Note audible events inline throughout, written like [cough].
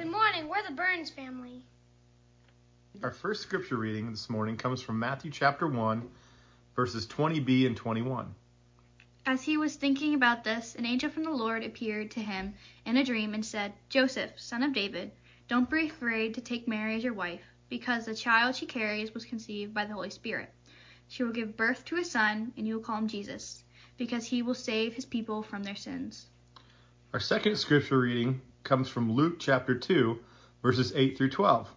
Good morning. We're the Burns family. Our first scripture reading this morning comes from Matthew chapter 1, verses 20b and 21. As he was thinking about this, an angel from the Lord appeared to him in a dream and said, Joseph, son of David, don't be afraid to take Mary as your wife, because the child she carries was conceived by the Holy Spirit. She will give birth to a son, and you will call him Jesus, because he will save his people from their sins. Our second scripture reading comes from Luke chapter 2, verses 8 through 12.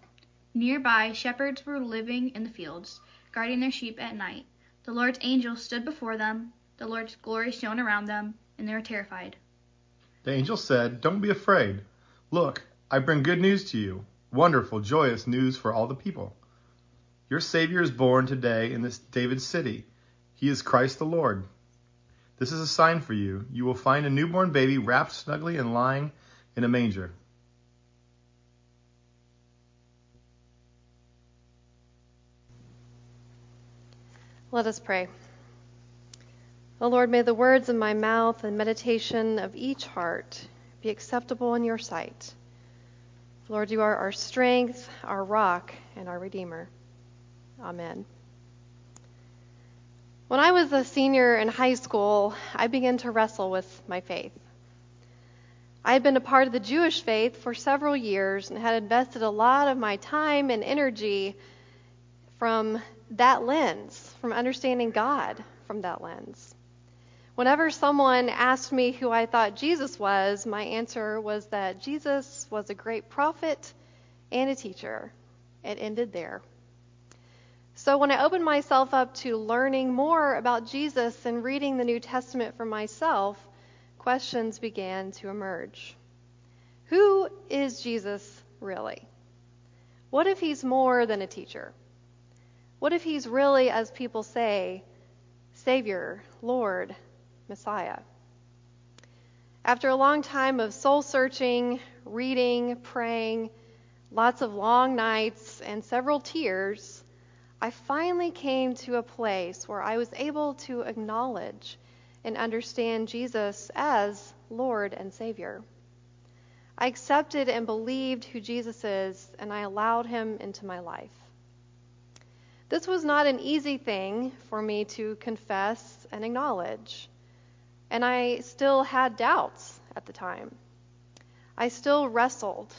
Nearby, shepherds were living in the fields, guarding their sheep at night. The Lord's angel stood before them the Lord's glory shone around them, and they were terrified. The angel said, Don't be afraid. Look, I bring good news to you, wonderful, joyous news for all the people. Your Savior is born today in this David's city. He is Christ the Lord. This is a sign for you. You will find a newborn baby wrapped snugly and lying in a manger. Let us pray. O Lord, may the words of my mouth and meditation of each heart be acceptable in your sight. Lord, you are our strength, our rock, and our Redeemer. Amen. When I was a senior in high school, I began to wrestle with my faith. I had been a part of the Jewish faith for several years and had invested a lot of my time and energy from that lens, from understanding God from that lens. Whenever someone asked me who I thought Jesus was, my answer was that Jesus was a great prophet and a teacher. It ended there. So when I opened myself up to learning more about Jesus and reading the New Testament for myself, questions began to emerge. Who is Jesus really? What if he's more than a teacher? What if he's really, as people say, Savior, Lord, Messiah. After a long time of soul searching, reading, praying, lots of long nights, and several tears, I finally came to a place where I was able to acknowledge and understand Jesus as Lord and Savior. I accepted and believed who Jesus is, and I allowed him into my life. This was not an easy thing for me to confess and acknowledge and I still had doubts at the time. I still wrestled.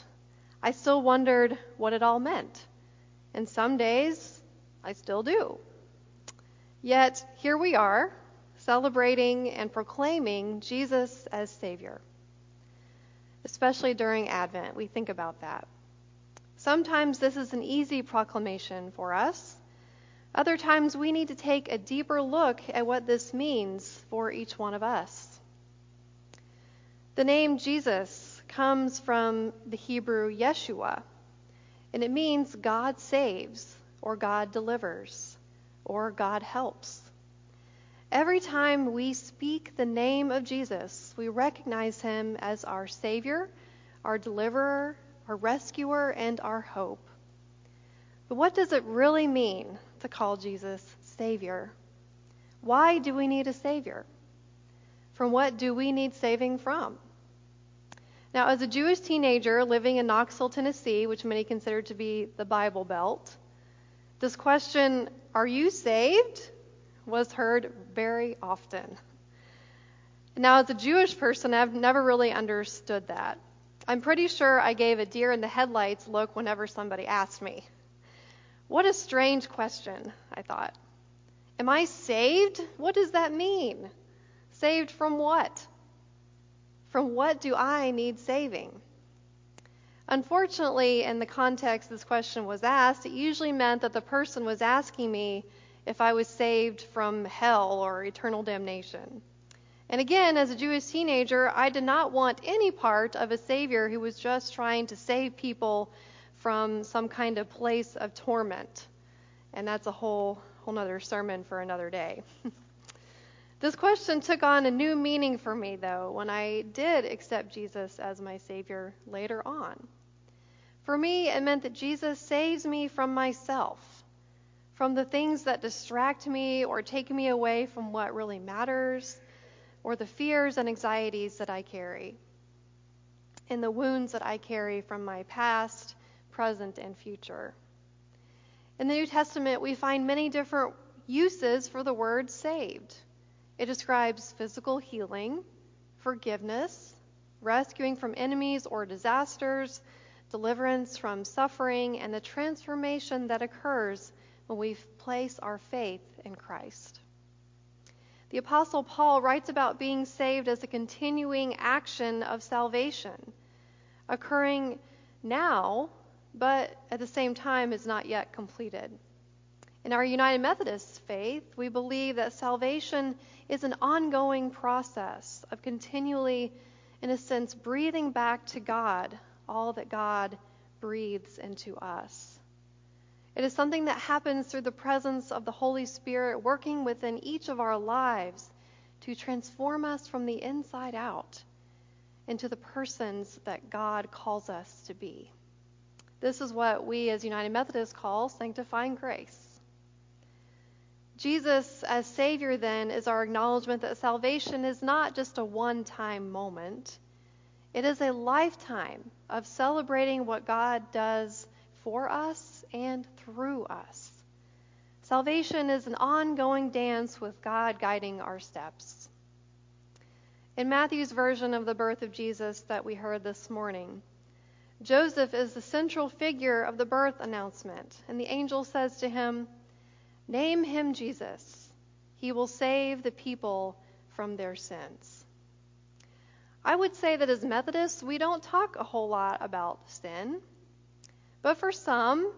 I still wondered what it all meant. And some days, I still do. Yet, here we are, celebrating and proclaiming Jesus as Savior. Especially during Advent, we think about that. Sometimes this is an easy proclamation for us. Other times we need to take a deeper look at what this means for each one of us. The name Jesus comes from the Hebrew Yeshua, and it means God saves, or God delivers, or God helps. Every time we speak the name of Jesus, we recognize him as our Savior, our deliverer, our rescuer, and our hope. But what does it really mean to call Jesus Savior? Why do we need a Savior? From what do we need saving from? Now, as a Jewish teenager living in Knoxville, Tennessee, which many consider to be the Bible Belt, this question, Are you saved? Was heard very often. Now, as a Jewish person, I've never really understood that. I'm pretty sure I gave a deer in the headlights look whenever somebody asked me. What a strange question, I thought. Am I saved? What does that mean? Saved from what? From what do I need saving? Unfortunately, in the context this question was asked, it usually meant that the person was asking me if I was saved from hell or eternal damnation. And again, as a Jewish teenager, I did not want any part of a Savior who was just trying to save people from some kind of place of torment. And that's a whole whole other sermon for another day. [laughs] this question took on a new meaning for me though when I did accept Jesus as my savior later on. For me, it meant that Jesus saves me from myself, from the things that distract me or take me away from what really matters, or the fears and anxieties that I carry. and the wounds that I carry from my past, present, and future. In the New Testament, we find many different uses for the word saved. It describes physical healing, forgiveness, rescuing from enemies or disasters, deliverance from suffering, and the transformation that occurs when we place our faith in Christ. The Apostle Paul writes about being saved as a continuing action of salvation, occurring now, but at the same time is not yet completed. In our United Methodist faith, we believe that salvation is an ongoing process of continually, in a sense, breathing back to God all that God breathes into us. It is something that happens through the presence of the Holy Spirit working within each of our lives to transform us from the inside out into the persons that God calls us to be. This is what we as United Methodists call sanctifying grace. Jesus, as Savior, then, is our acknowledgement that salvation is not just a one time moment, it is a lifetime of celebrating what God does for us and through us. Salvation is an ongoing dance with God guiding our steps. In Matthew's version of the birth of Jesus that we heard this morning, Joseph is the central figure of the birth announcement, and the angel says to him, Name him Jesus. He will save the people from their sins. I would say that as Methodists, we don't talk a whole lot about sin. But for some,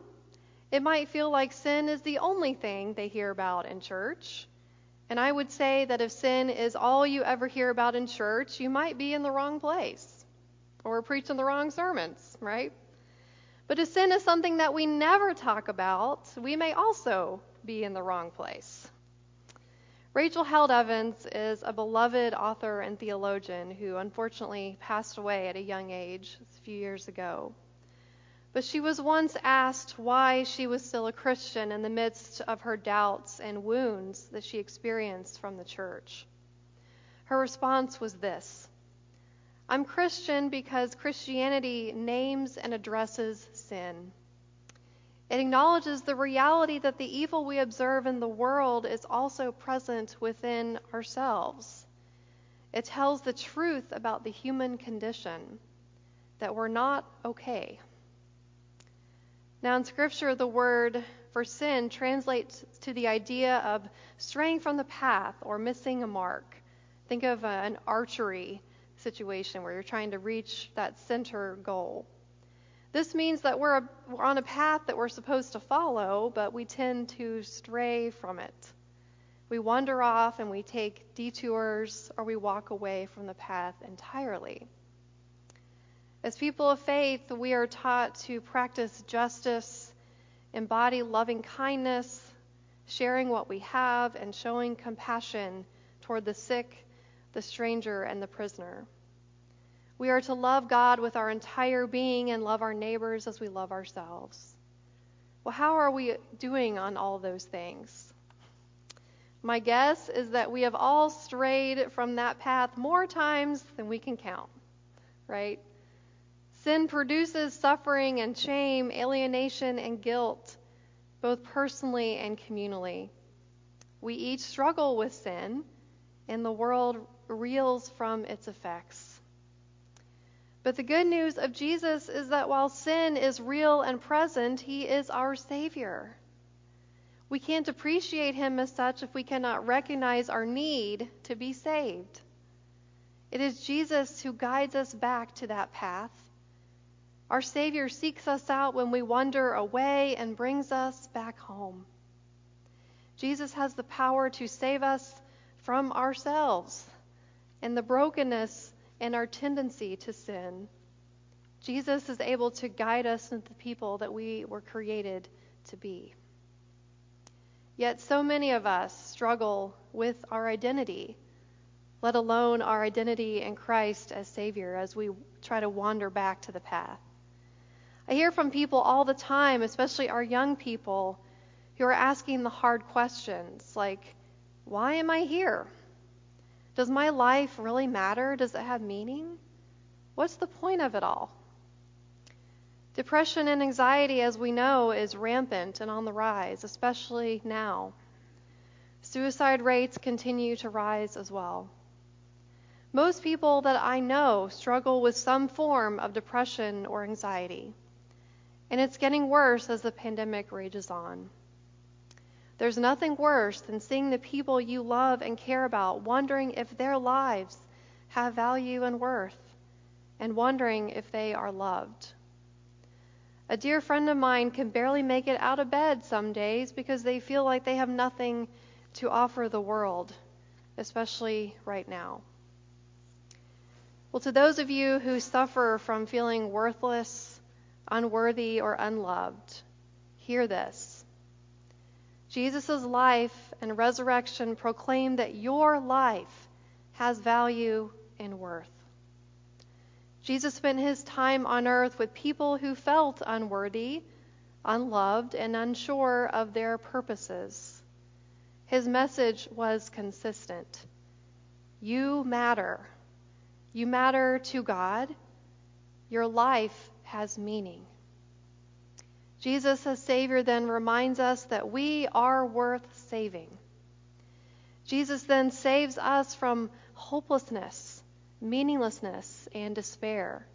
it might feel like sin is the only thing they hear about in church. And I would say that if sin is all you ever hear about in church, you might be in the wrong place or preaching the wrong sermons, right? But if sin is something that we never talk about, we may also be in the wrong place. Rachel Held Evans is a beloved author and theologian who unfortunately passed away at a young age a few years ago. But she was once asked why she was still a Christian in the midst of her doubts and wounds that she experienced from the church. Her response was this I'm Christian because Christianity names and addresses sin. It acknowledges the reality that the evil we observe in the world is also present within ourselves. It tells the truth about the human condition, that we're not okay. Now, in Scripture, the word for sin translates to the idea of straying from the path or missing a mark. Think of uh, an archery situation where you're trying to reach that center goal. This means that we're, a, we're on a path that we're supposed to follow, but we tend to stray from it. We wander off and we take detours or we walk away from the path entirely. As people of faith, we are taught to practice justice, embody loving kindness, sharing what we have, and showing compassion toward the sick, the stranger, and the prisoner. We are to love God with our entire being and love our neighbors as we love ourselves. Well, how are we doing on all those things? My guess is that we have all strayed from that path more times than we can count, right? Sin produces suffering and shame, alienation and guilt, both personally and communally. We each struggle with sin, and the world reels from its effects. But the good news of Jesus is that while sin is real and present, he is our Savior. We can't appreciate him as such if we cannot recognize our need to be saved. It is Jesus who guides us back to that path. Our Savior seeks us out when we wander away and brings us back home. Jesus has the power to save us from ourselves and the brokenness and our tendency to sin. Jesus is able to guide us into the people that we were created to be. Yet so many of us struggle with our identity, let alone our identity in Christ as Savior, as we try to wander back to the path. I hear from people all the time, especially our young people, who are asking the hard questions like, Why am I here? Does my life really matter? Does it have meaning? what's the point of it all? Depression and anxiety, as we know, is rampant and on the rise, especially now. Suicide rates continue to rise as well. Most people that I know struggle with some form of depression or anxiety, and it's getting worse as the pandemic rages on. There's nothing worse than seeing the people you love and care about wondering if their lives have value and worth, and wondering if they are loved. A dear friend of mine can barely make it out of bed some days because they feel like they have nothing to offer the world, especially right now. Well, to those of you who suffer from feeling worthless, unworthy, or unloved, hear this. Jesus' life and resurrection proclaim that your life has value and worth. Jesus spent his time on earth with people who felt unworthy, unloved, and unsure of their purposes. His message was consistent You matter. You matter to God. Your life has meaning. Jesus, as Savior, then reminds us that we are worth saving. Jesus then saves us from hopelessness meaninglessness, and despair.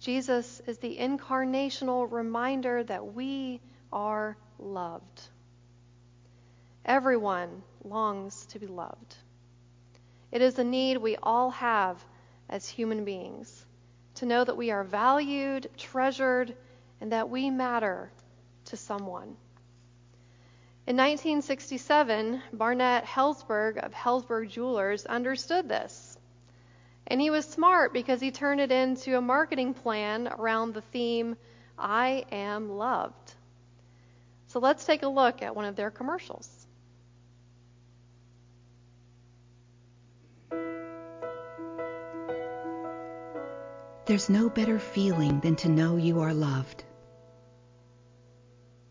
Jesus is the incarnational reminder that we are loved. Everyone longs to be loved. It is a need we all have as human beings to know that we are valued, treasured, and that we matter to someone. In 1967, Barnett Helzberg of Helzberg Jewelers understood this and he was smart because he turned it into a marketing plan around the theme, I am loved. So let's take a look at one of their commercials. There's no better feeling than to know you are loved.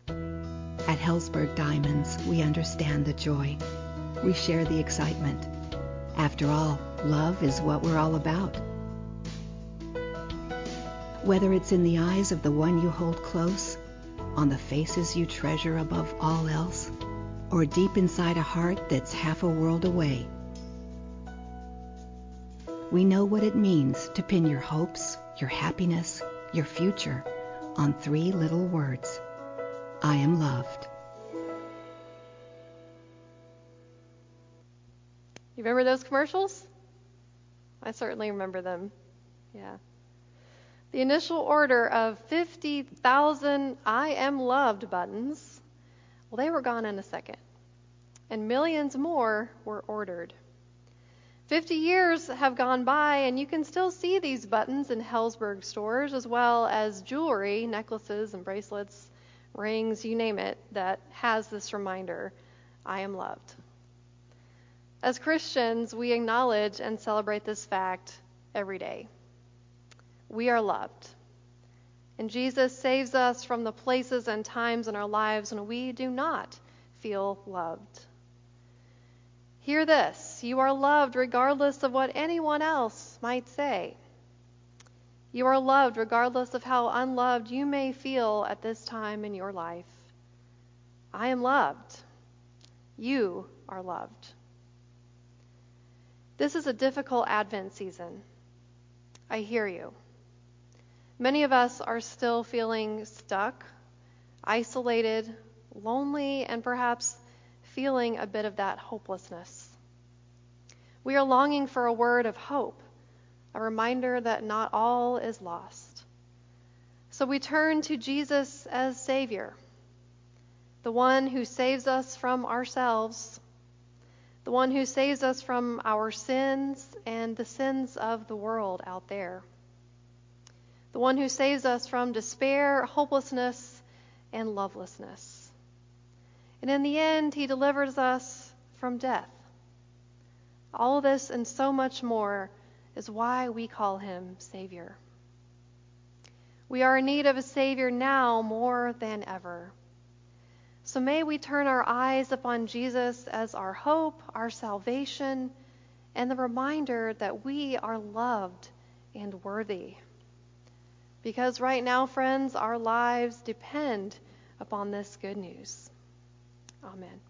At Helzberg Diamonds, we understand the joy. We share the excitement. After all, love is what we're all about. Whether it's in the eyes of the one you hold close, on the faces you treasure above all else, or deep inside a heart that's half a world away. We know what it means to pin your hopes, your happiness, your future on three little words. I am loved. You remember those commercials? I certainly remember them. Yeah. The initial order of 50,000 I am loved buttons, well, they were gone in a second. And millions more were ordered. 50 years have gone by, and you can still see these buttons in Helzberg stores, as well as jewelry, necklaces and bracelets, rings, you name it, that has this reminder I am loved. As Christians, we acknowledge and celebrate this fact every day. We are loved. And Jesus saves us from the places and times in our lives when we do not feel loved. Hear this you are loved regardless of what anyone else might say. You are loved regardless of how unloved you may feel at this time in your life. I am loved. You are loved. This is a difficult Advent season. I hear you. Many of us are still feeling stuck, isolated, lonely, and perhaps feeling a bit of that hopelessness. We are longing for a word of hope, a reminder that not all is lost. So we turn to Jesus as Savior, the one who saves us from ourselves the one who saves us from our sins and the sins of the world out there, the one who saves us from despair, hopelessness, and lovelessness. And in the end, he delivers us from death. All this and so much more is why we call him Savior. We are in need of a Savior now more than ever. So may we turn our eyes upon Jesus as our hope, our salvation, and the reminder that we are loved and worthy. Because right now, friends, our lives depend upon this good news. Amen.